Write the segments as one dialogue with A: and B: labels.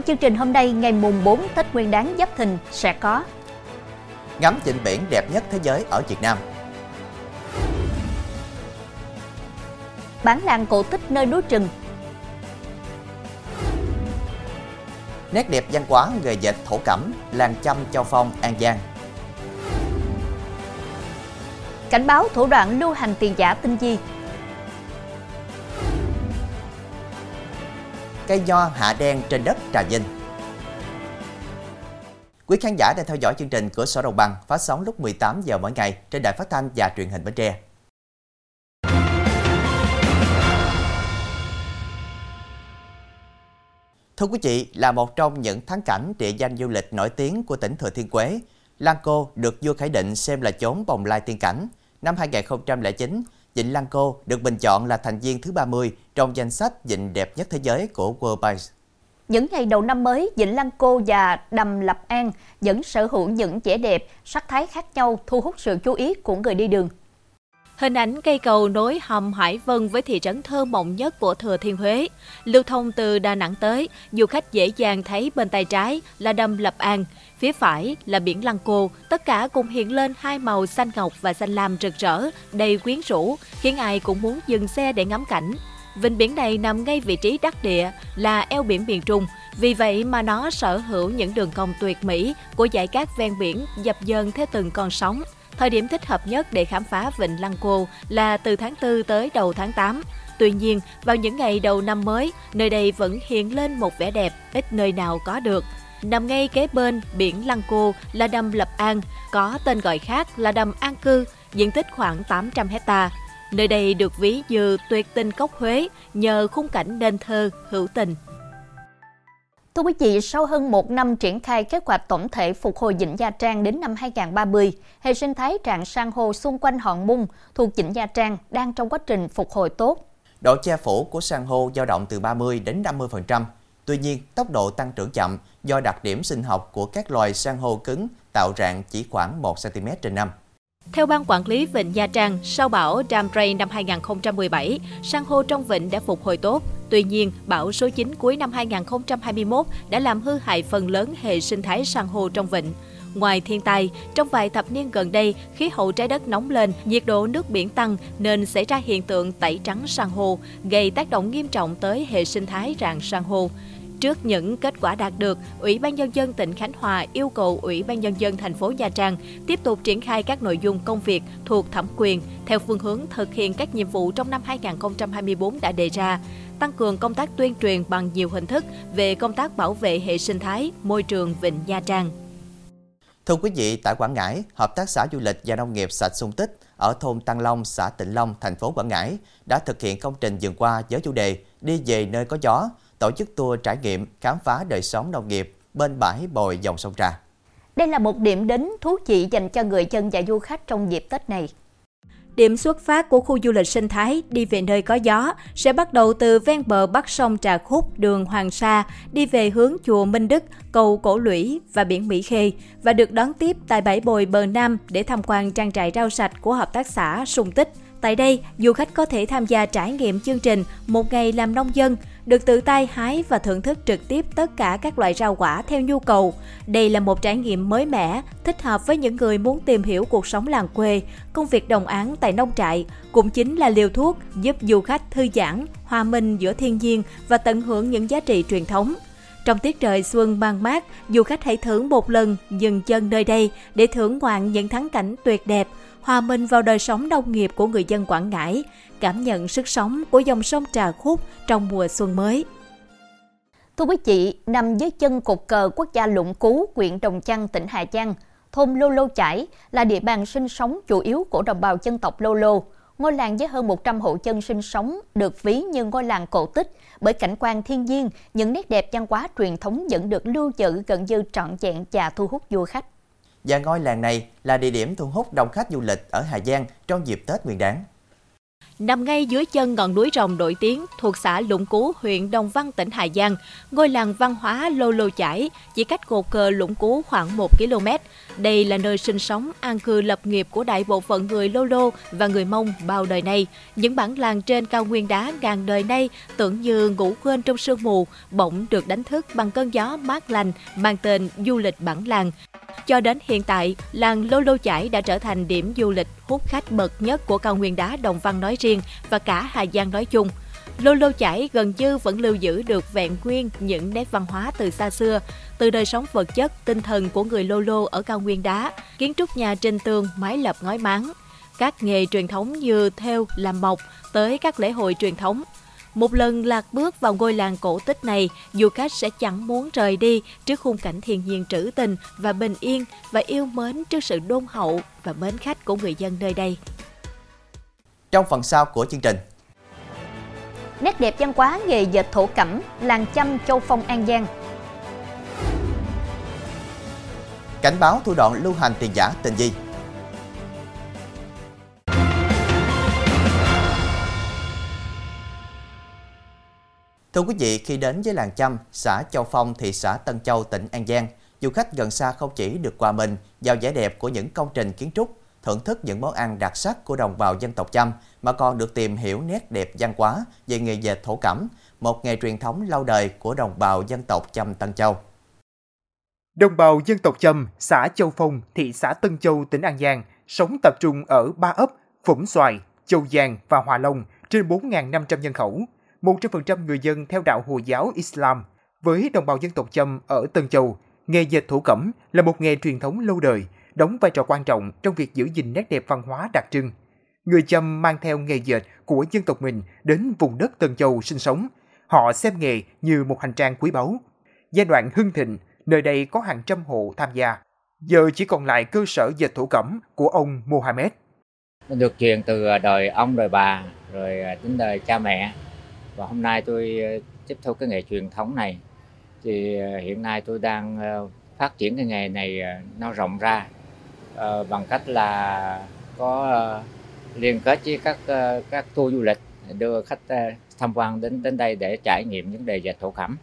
A: Trong chương trình hôm nay, ngày mùng 4 Tết Nguyên đán Giáp Thìn sẽ có
B: Ngắm vịnh biển đẹp nhất thế giới ở Việt Nam.
A: Bản làng cổ tích nơi núi rừng.
B: Nét đẹp văn hóa nghề dệt thổ cẩm, làng chăm Châu Phong, An Giang.
A: Cảnh báo thủ đoạn lưu hành tiền giả tinh vi
B: Cây nho hạ đen trên đất Trà Vinh Quý khán giả đang theo dõi chương trình Cửa sổ Đồng bằng phát sóng lúc 18 giờ mỗi ngày trên đài phát thanh và truyền hình Bến Tre. Thưa quý vị, là một trong những thắng cảnh địa danh du lịch nổi tiếng của tỉnh Thừa Thiên Huế, Lăng Cô được vua Khải Định xem là chốn bồng lai tiên cảnh. Năm 2009, Vịnh Lăng Cô được bình chọn là thành viên thứ 30 trong danh sách vịnh đẹp nhất thế giới của World Bank.
A: Những ngày đầu năm mới, Vịnh Lăng Cô và Đầm Lập An vẫn sở hữu những vẻ đẹp, sắc thái khác nhau thu hút sự chú ý của người đi đường.
C: Hình ảnh cây cầu nối hầm Hải Vân với thị trấn thơ mộng nhất của Thừa Thiên Huế. Lưu thông từ Đà Nẵng tới, du khách dễ dàng thấy bên tay trái là đầm Lập An, phía phải là biển Lăng Cô, tất cả cùng hiện lên hai màu xanh ngọc và xanh lam rực rỡ, đầy quyến rũ, khiến ai cũng muốn dừng xe để ngắm cảnh. Vịnh biển này nằm ngay vị trí đắc địa là eo biển miền Trung, vì vậy mà nó sở hữu những đường cong tuyệt mỹ của dải cát ven biển dập dờn theo từng con sóng. Thời điểm thích hợp nhất để khám phá Vịnh Lăng Cô là từ tháng 4 tới đầu tháng 8. Tuy nhiên, vào những ngày đầu năm mới, nơi đây vẫn hiện lên một vẻ đẹp ít nơi nào có được. Nằm ngay kế bên biển Lăng Cô là đầm Lập An, có tên gọi khác là đầm An Cư, diện tích khoảng 800 hecta. Nơi đây được ví như tuyệt tinh cốc Huế nhờ khung cảnh nên thơ, hữu tình.
A: Thưa quý vị, sau hơn một năm triển khai kế hoạch tổng thể phục hồi Vịnh Nha Trang đến năm 2030, hệ sinh thái trạng san hô xung quanh hòn mung thuộc Vịnh Nha Trang đang trong quá trình phục hồi tốt.
B: Độ che phủ của san hô dao động từ 30 đến 50%. Tuy nhiên, tốc độ tăng trưởng chậm do đặc điểm sinh học của các loài san hô cứng tạo rạn chỉ khoảng 1 cm trên năm.
C: Theo Ban Quản lý Vịnh Nha Trang, sau bão Damray năm 2017, san hô trong vịnh đã phục hồi tốt. Tuy nhiên, bão số 9 cuối năm 2021 đã làm hư hại phần lớn hệ sinh thái san hô trong vịnh. Ngoài thiên tai, trong vài thập niên gần đây, khí hậu trái đất nóng lên, nhiệt độ nước biển tăng nên xảy ra hiện tượng tẩy trắng san hô, gây tác động nghiêm trọng tới hệ sinh thái rạn san hô. Trước những kết quả đạt được, Ủy ban nhân dân tỉnh Khánh Hòa yêu cầu Ủy ban nhân dân thành phố Nha Trang tiếp tục triển khai các nội dung công việc thuộc thẩm quyền theo phương hướng thực hiện các nhiệm vụ trong năm 2024 đã đề ra, tăng cường công tác tuyên truyền bằng nhiều hình thức về công tác bảo vệ hệ sinh thái, môi trường Vịnh Nha Trang.
B: Thưa quý vị, tại Quảng Ngãi, Hợp tác xã Du lịch và Nông nghiệp sạch sung tích ở thôn Tăng Long, xã Tịnh Long, thành phố Quảng Ngãi đã thực hiện công trình vườn qua với chủ đề Đi về nơi có gió, tổ chức tour trải nghiệm khám phá đời sống nông nghiệp bên bãi bồi dòng sông Trà.
A: Đây là một điểm đến thú vị dành cho người dân và du khách trong dịp Tết này.
C: Điểm xuất phát của khu du lịch sinh thái đi về nơi có gió sẽ bắt đầu từ ven bờ bắc sông Trà Khúc, đường Hoàng Sa, đi về hướng chùa Minh Đức, cầu Cổ Lũy và biển Mỹ Khê và được đón tiếp tại bãi bồi bờ Nam để tham quan trang trại rau sạch của hợp tác xã Sùng Tích. Tại đây, du khách có thể tham gia trải nghiệm chương trình Một ngày làm nông dân, được tự tay hái và thưởng thức trực tiếp tất cả các loại rau quả theo nhu cầu. Đây là một trải nghiệm mới mẻ, thích hợp với những người muốn tìm hiểu cuộc sống làng quê, công việc đồng áng tại nông trại, cũng chính là liều thuốc giúp du khách thư giãn, hòa minh giữa thiên nhiên và tận hưởng những giá trị truyền thống. Trong tiết trời xuân mang mát, du khách hãy thưởng một lần dừng chân nơi đây để thưởng ngoạn những thắng cảnh tuyệt đẹp, hòa mình vào đời sống nông nghiệp của người dân Quảng Ngãi, cảm nhận sức sống của dòng sông Trà Khúc trong mùa xuân mới.
A: Thưa quý vị, nằm dưới chân cột cờ quốc gia Lũng Cú, huyện Đồng Chăng, tỉnh Hà Giang, thôn Lô Lô Chải là địa bàn sinh sống chủ yếu của đồng bào dân tộc Lô Lô. Ngôi làng với hơn 100 hộ dân sinh sống được ví như ngôi làng cổ tích bởi cảnh quan thiên nhiên, những nét đẹp văn hóa truyền thống vẫn được lưu giữ gần như trọn vẹn và thu hút du khách.
B: Và ngôi làng này là địa điểm thu hút đông khách du lịch ở Hà Giang trong dịp Tết Nguyên đán.
C: Nằm ngay dưới chân ngọn núi rồng nổi tiếng thuộc xã Lũng Cú, huyện Đồng Văn, tỉnh Hà Giang, ngôi làng văn hóa Lô Lô Chải chỉ cách cột cờ Lũng Cú khoảng 1 km. Đây là nơi sinh sống, an cư lập nghiệp của đại bộ phận người Lô Lô và người Mông bao đời nay. Những bản làng trên cao nguyên đá ngàn đời nay tưởng như ngủ quên trong sương mù, bỗng được đánh thức bằng cơn gió mát lành mang tên du lịch bản làng. Cho đến hiện tại, làng Lô Lô Chải đã trở thành điểm du lịch hút khách bậc nhất của cao nguyên đá Đồng Văn nói riêng và cả Hà Giang nói chung. Lô Lô Chải gần như vẫn lưu giữ được vẹn nguyên những nét văn hóa từ xa xưa, từ đời sống vật chất, tinh thần của người Lô Lô ở cao nguyên đá, kiến trúc nhà trên tường, mái lập ngói máng, các nghề truyền thống như theo, làm mộc, tới các lễ hội truyền thống, một lần lạc bước vào ngôi làng cổ tích này, du khách sẽ chẳng muốn rời đi trước khung cảnh thiên nhiên trữ tình và bình yên và yêu mến trước sự đôn hậu và mến khách của người dân nơi đây.
B: Trong phần sau của chương trình,
A: Nét đẹp văn hóa nghề dệt thổ cẩm, làng chăm Châu Phong An Giang.
B: cảnh báo thủ đoạn lưu hành tiền giả tình di. Thưa quý vị, khi đến với làng Chăm, xã Châu Phong, thị xã Tân Châu, tỉnh An Giang, du khách gần xa không chỉ được hòa mình vào vẻ đẹp của những công trình kiến trúc, thưởng thức những món ăn đặc sắc của đồng bào dân tộc Chăm, mà còn được tìm hiểu nét đẹp văn hóa về nghề dệt thổ cẩm, một nghề truyền thống lâu đời của đồng bào dân tộc Chăm Tân Châu.
D: Đồng bào dân tộc Chăm, xã Châu Phong, thị xã Tân Châu, tỉnh An Giang, sống tập trung ở ba ấp Phủng Xoài, Châu Giang và Hòa Long trên 4.500 nhân khẩu. 100% người dân theo đạo Hồi giáo Islam. Với đồng bào dân tộc Chăm ở Tân Châu, nghề dệt thổ cẩm là một nghề truyền thống lâu đời, đóng vai trò quan trọng trong việc giữ gìn nét đẹp văn hóa đặc trưng. Người Chăm mang theo nghề dệt của dân tộc mình đến vùng đất Tân Châu sinh sống. Họ xem nghề như một hành trang quý báu. Giai đoạn hưng thịnh, nơi đây có hàng trăm hộ tham gia. Giờ chỉ còn lại cơ sở dệt thổ cẩm của ông Mohammed.
E: Được truyền từ đời ông, đời bà, rồi à, đến đời cha mẹ và hôm nay tôi ờ, tiếp thu cái nghề truyền thống này. Thì ờ, hiện nay tôi đang ờ, phát triển cái nghề này nó rộng ra bằng cách là có liên kết với các các tour du lịch đưa khách tham quan đến đến đây để trải nghiệm những đề dệt thổ cẩm.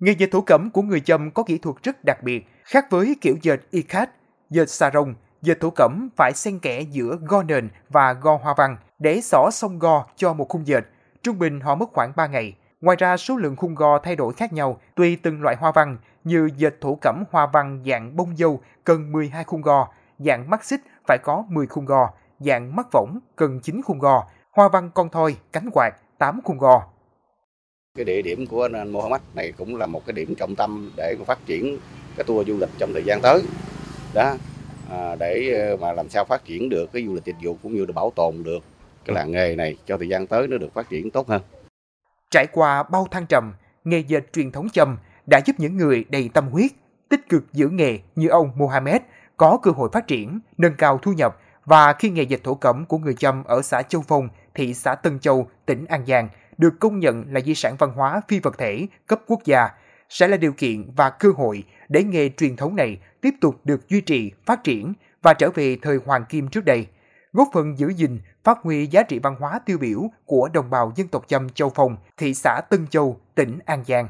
D: Nghề dệt thổ cẩm của người Chăm có kỹ thuật rất đặc biệt, khác với kiểu dệt y khát, dệt sarong, dệt thổ cẩm phải xen kẽ giữa go nền và go hoa văn để xỏ song go cho một khung dệt. Trung bình họ mất khoảng 3 ngày. Ngoài ra, số lượng khung gò thay đổi khác nhau tùy từng loại hoa văn, như dệt thổ cẩm hoa văn dạng bông dâu cần 12 khung gò, dạng mắt xích phải có 10 khung gò, dạng mắt võng cần 9 khung gò, hoa văn con thoi, cánh quạt 8 khung gò.
F: Cái địa điểm của anh Mohammed này cũng là một cái điểm trọng tâm để phát triển cái tour du lịch trong thời gian tới. Đó, à, để ờ, mà làm sao phát triển được cái du lịch dịch vụ cũng như là bảo tồn được cái làng nghề này cho thời gian tới nó được phát triển tốt hơn.
D: Trải qua bao thăng trầm, nghề dệt truyền thống châm đã giúp những người đầy tâm huyết, tích cực giữ nghề như ông Mohammed có cơ hội phát triển, nâng cao thu nhập và khi nghề dệt thổ cẩm của người châm ở xã Châu Phong, thị xã Tân Châu, tỉnh An Giang được công nhận là di sản văn hóa phi vật thể cấp quốc gia, sẽ là điều kiện và cơ hội để nghề truyền thống này tiếp tục được duy trì, phát triển và trở về thời hoàng kim trước đây, góp phần giữ gìn phát huy giá trị văn hóa tiêu biểu của đồng bào dân tộc Chăm Châu Phong, thị xã Tân Châu, tỉnh An Giang.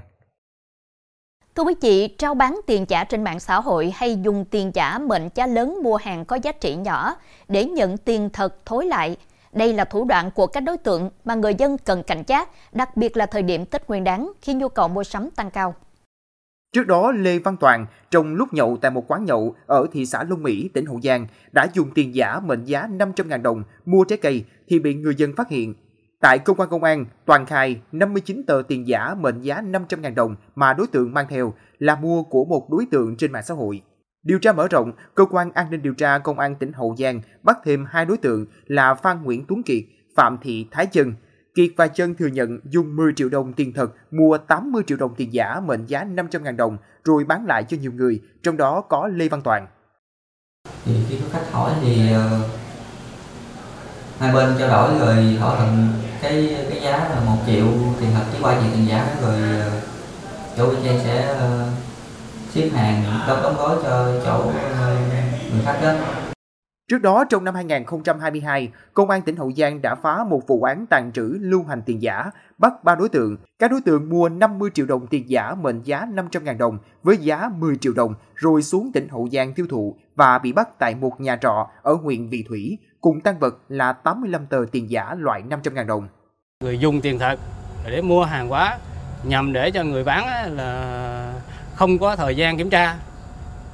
A: Thưa quý vị, trao bán tiền giả trên mạng xã hội hay dùng tiền giả mệnh giá lớn mua hàng có giá trị nhỏ để nhận tiền thật thối lại. Đây là thủ đoạn của các đối tượng mà người dân cần cảnh giác, đặc biệt là thời điểm Tết Nguyên đán khi nhu cầu mua sắm tăng cao.
D: Trước đó, Lê Văn Toàn, trong lúc nhậu tại một quán nhậu ở thị xã Long Mỹ, tỉnh Hậu Giang, đã dùng tiền giả mệnh giá 500.000 đồng mua trái cây thì bị người dân phát hiện. Tại cơ quan công an, Toàn khai 59 tờ tiền giả mệnh giá 500.000 đồng mà đối tượng mang theo là mua của một đối tượng trên mạng xã hội. Điều tra mở rộng, cơ quan an ninh điều tra công an tỉnh Hậu Giang bắt thêm hai đối tượng là Phan Nguyễn Tuấn Kiệt, Phạm Thị Thái Chân Kiệt và Chân thừa nhận dùng 10 triệu đồng tiền thật mua 80 triệu đồng tiền giả mệnh giá 500.000 đồng rồi bán lại cho nhiều người, trong đó có Lê Văn Toàn.
G: Thì khi có khách hỏi thì uh, hai bên trao đổi rồi thỏa thuận cái cái giá là một triệu tiền thật chứ qua chuyện tiền giả rồi ờ, uh, chỗ bên sẽ ờ, uh, ship hàng đóng đóng gói cho chỗ uh, người khách đó
D: Trước đó trong năm 2022, Công an tỉnh Hậu Giang đã phá một vụ án tàn trữ lưu hành tiền giả, bắt 3 đối tượng. Các đối tượng mua 50 triệu đồng tiền giả mệnh giá 500.000 đồng với giá 10 triệu đồng rồi xuống tỉnh Hậu Giang tiêu thụ và bị bắt tại một nhà trọ ở huyện Vị Thủy cùng tăng vật là 85 tờ tiền giả loại 500.000 đồng.
H: Người dùng tiền thật để mua hàng hóa nhằm để cho người bán là không có thời gian kiểm tra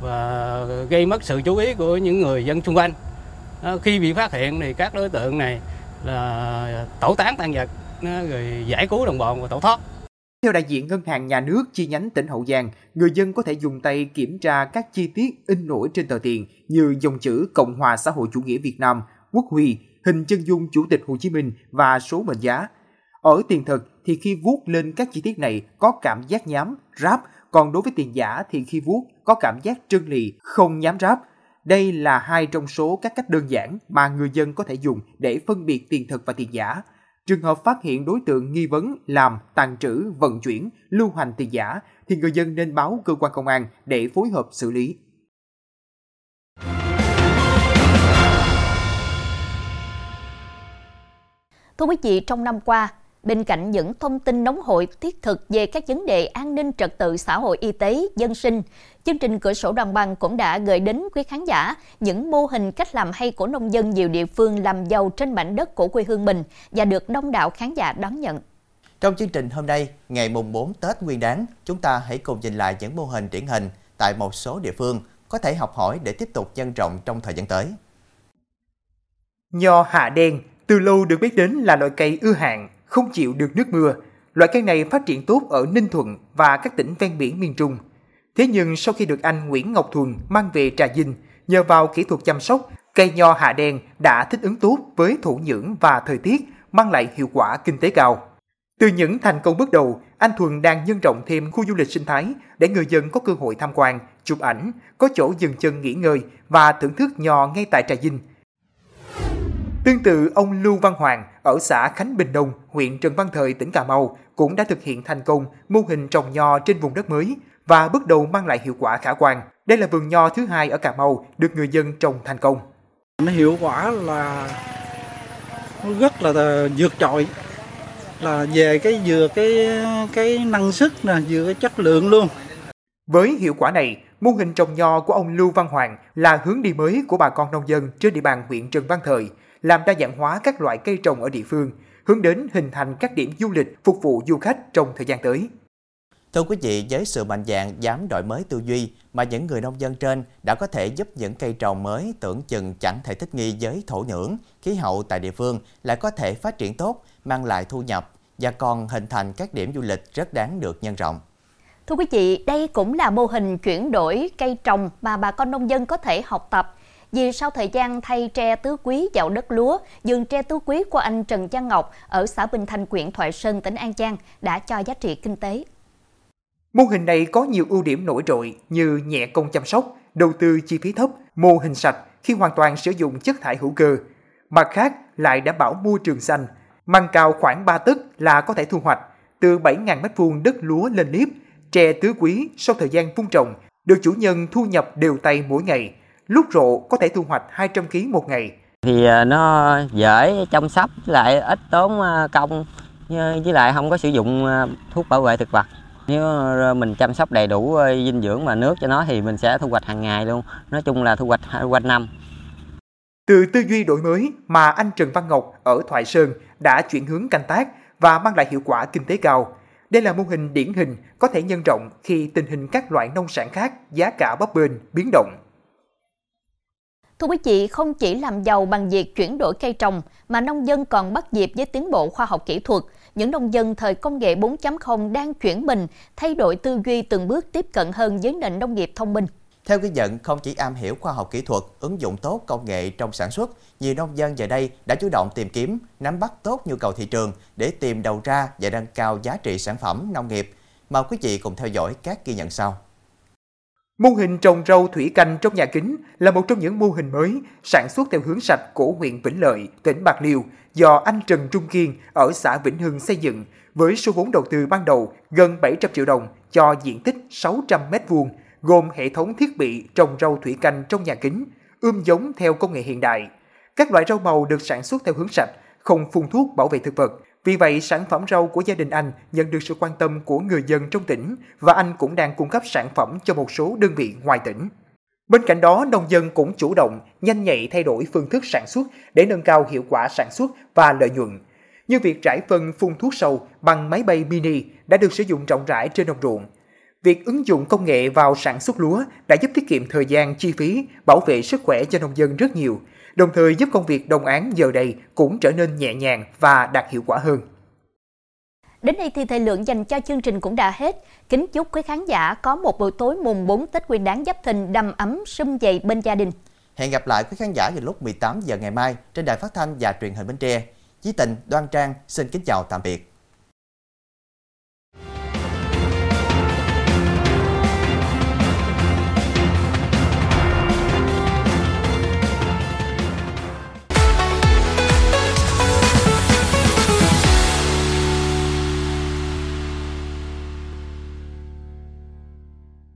H: và gây mất sự chú ý của những người dân xung quanh. Khi bị phát hiện thì các đối tượng này là tẩu tán tăng vật rồi giải cứu đồng bọn và tẩu thoát.
D: Theo đại diện Ngân hàng Nhà nước chi nhánh tỉnh Hậu Giang, người dân có thể dùng tay kiểm tra các chi tiết in nổi trên tờ tiền như dòng chữ Cộng hòa xã hội chủ nghĩa Việt Nam, Quốc huy, hình chân dung Chủ tịch Hồ Chí Minh và số mệnh giá. Ở tiền thật thì khi vuốt lên các chi tiết này có cảm giác nhám, ráp, còn đối với tiền giả thì khi vuốt có cảm giác trơn lì, không nhám ráp. Đây là hai trong số các cách đơn giản mà người dân có thể dùng để phân biệt tiền thật và tiền giả. Trường hợp phát hiện đối tượng nghi vấn làm, tàn trữ, vận chuyển, lưu hành tiền giả thì người dân nên báo cơ quan công an để phối hợp xử lý.
A: Thưa quý vị, trong năm qua, Bên cạnh những thông tin nóng hổi thiết thực về các vấn đề an ninh trật tự xã hội y tế, dân sinh, chương trình Cửa sổ Đồng bằng cũng đã gửi đến quý khán giả những mô hình cách làm hay của nông dân nhiều địa phương làm giàu trên mảnh đất của quê hương mình và được đông đảo khán giả đón nhận.
B: Trong chương trình hôm nay, ngày mùng 4 Tết Nguyên đáng, chúng ta hãy cùng nhìn lại những mô hình điển hình tại một số địa phương có thể học hỏi để tiếp tục nhân rộng trong thời gian tới.
D: Nho hạ đen từ lâu được biết đến là loại cây ưa hạn, không chịu được nước mưa. Loại cây này phát triển tốt ở Ninh Thuận và các tỉnh ven biển miền Trung. Thế nhưng sau khi được anh Nguyễn Ngọc Thuần mang về Trà Vinh, nhờ vào kỹ thuật chăm sóc, cây nho hạ đen đã thích ứng tốt với thổ nhưỡng và thời tiết, mang lại hiệu quả kinh tế cao. Từ những thành công bước đầu, anh Thuần đang nhân rộng thêm khu du lịch sinh thái để người dân có cơ hội tham quan, chụp ảnh, có chỗ dừng chân nghỉ ngơi và thưởng thức nho ngay tại Trà Vinh. Tương tự ông Lưu Văn Hoàng ở xã Khánh Bình Đông, huyện Trần Văn Thời, tỉnh Cà Mau cũng đã thực hiện thành công mô hình trồng nho trên vùng đất mới và bước đầu mang lại hiệu quả khả quan. Đây là vườn nho thứ hai ở Cà Mau được người dân trồng thành công.
I: Nó hiệu quả là rất là vượt trội là về cái vừa cái cái năng suất nè vừa cái chất lượng luôn
D: với hiệu quả này mô hình trồng nho của ông Lưu Văn Hoàng là hướng đi mới của bà con nông dân trên địa bàn huyện Trần Văn Thời làm đa dạng hóa các loại cây trồng ở địa phương, hướng đến hình thành các điểm du lịch phục vụ du khách trong thời gian tới.
B: Thưa quý vị, với sự mạnh dạn dám đổi mới tư duy mà những người nông dân trên đã có thể giúp những cây trồng mới tưởng chừng chẳng thể thích nghi với thổ nhưỡng, khí hậu tại địa phương lại có thể phát triển tốt, mang lại thu nhập và còn hình thành các điểm du lịch rất đáng được nhân rộng.
A: Thưa quý vị, đây cũng là mô hình chuyển đổi cây trồng mà bà con nông dân có thể học tập vì sau thời gian thay tre tứ quý vào đất lúa, vườn tre tứ quý của anh Trần Văn Ngọc ở xã Bình Thành, huyện Thoại Sơn, tỉnh An Giang đã cho giá trị kinh tế.
D: Mô hình này có nhiều ưu điểm nổi trội như nhẹ công chăm sóc, đầu tư chi phí thấp, mô hình sạch khi hoàn toàn sử dụng chất thải hữu cơ. Mặt khác lại đảm bảo môi trường xanh, măng cao khoảng 3 tấc là có thể thu hoạch, từ 7.000 m2 đất lúa lên liếp, tre tứ quý sau thời gian vun trồng được chủ nhân thu nhập đều tay mỗi ngày, lúc rộ có thể thu hoạch 200 kg một ngày.
J: Thì à, nó dễ chăm sóc lại ít tốn à, công với lại không có sử dụng à, thuốc bảo vệ thực vật. Nếu mình chăm sóc đầy đủ dinh dưỡng và nước cho nó thì mình sẽ thu hoạch hàng ngày luôn. Nói chung là thu hoạch quanh năm.
D: Từ tư duy đổi mới mà anh Trần Văn Ngọc ở Thoại Sơn đã chuyển hướng canh tác và mang lại hiệu quả kinh tế cao. Đây là mô hình điển hình có thể nhân rộng khi tình hình các loại nông sản khác giá cả bấp bênh, biến động.
A: Thưa quý vị, không chỉ làm giàu bằng việc chuyển đổi cây trồng, mà nông dân còn bắt nhịp với tiến bộ khoa học kỹ thuật. Những nông dân thời công nghệ 4.0 đang chuyển mình, thay đổi tư duy từng bước tiếp cận hơn với nền nông nghiệp thông minh.
B: Theo ghi nhận, không chỉ am hiểu khoa học kỹ thuật, ứng dụng tốt công nghệ trong sản xuất, nhiều nông dân giờ đây đã chủ động tìm kiếm, nắm bắt tốt nhu cầu thị trường để tìm đầu ra và nâng cao giá trị sản phẩm nông nghiệp. Mời quý vị cùng theo dõi các ghi nhận sau.
D: Mô hình trồng rau thủy canh trong nhà kính là một trong những mô hình mới sản xuất theo hướng sạch của huyện Vĩnh Lợi, tỉnh Bạc Liêu do anh Trần Trung Kiên ở xã Vĩnh Hưng xây dựng với số vốn đầu tư ban đầu gần 700 triệu đồng cho diện tích 600 m2, gồm hệ thống thiết bị trồng rau thủy canh trong nhà kính, ươm giống theo công nghệ hiện đại. Các loại rau màu được sản xuất theo hướng sạch, không phun thuốc bảo vệ thực vật. Vì vậy, sản phẩm rau của gia đình anh nhận được sự quan tâm của người dân trong tỉnh và anh cũng đang cung cấp sản phẩm cho một số đơn vị ngoài tỉnh. Bên cạnh đó, nông dân cũng chủ động, nhanh nhạy thay đổi phương thức sản xuất để nâng cao hiệu quả sản xuất và lợi nhuận. Như việc trải phân phun thuốc sâu bằng máy bay mini đã được sử dụng rộng rãi trên đồng ruộng. Việc ứng dụng công nghệ vào sản xuất lúa đã giúp tiết kiệm thời gian, chi phí, bảo vệ sức khỏe cho nông dân rất nhiều, đồng thời giúp công việc đồng án giờ đây cũng trở nên nhẹ nhàng và đạt hiệu quả hơn.
A: Đến đây thì thời lượng dành cho chương trình cũng đã hết. Kính chúc quý khán giả có một buổi tối mùng 4 Tết Nguyên đán Giáp Thìn đầm ấm sum vầy bên gia đình.
B: Hẹn gặp lại quý khán giả vào lúc 18 giờ ngày mai trên đài phát thanh và truyền hình Bến Tre. Chí Tình, Đoan Trang xin kính chào tạm biệt.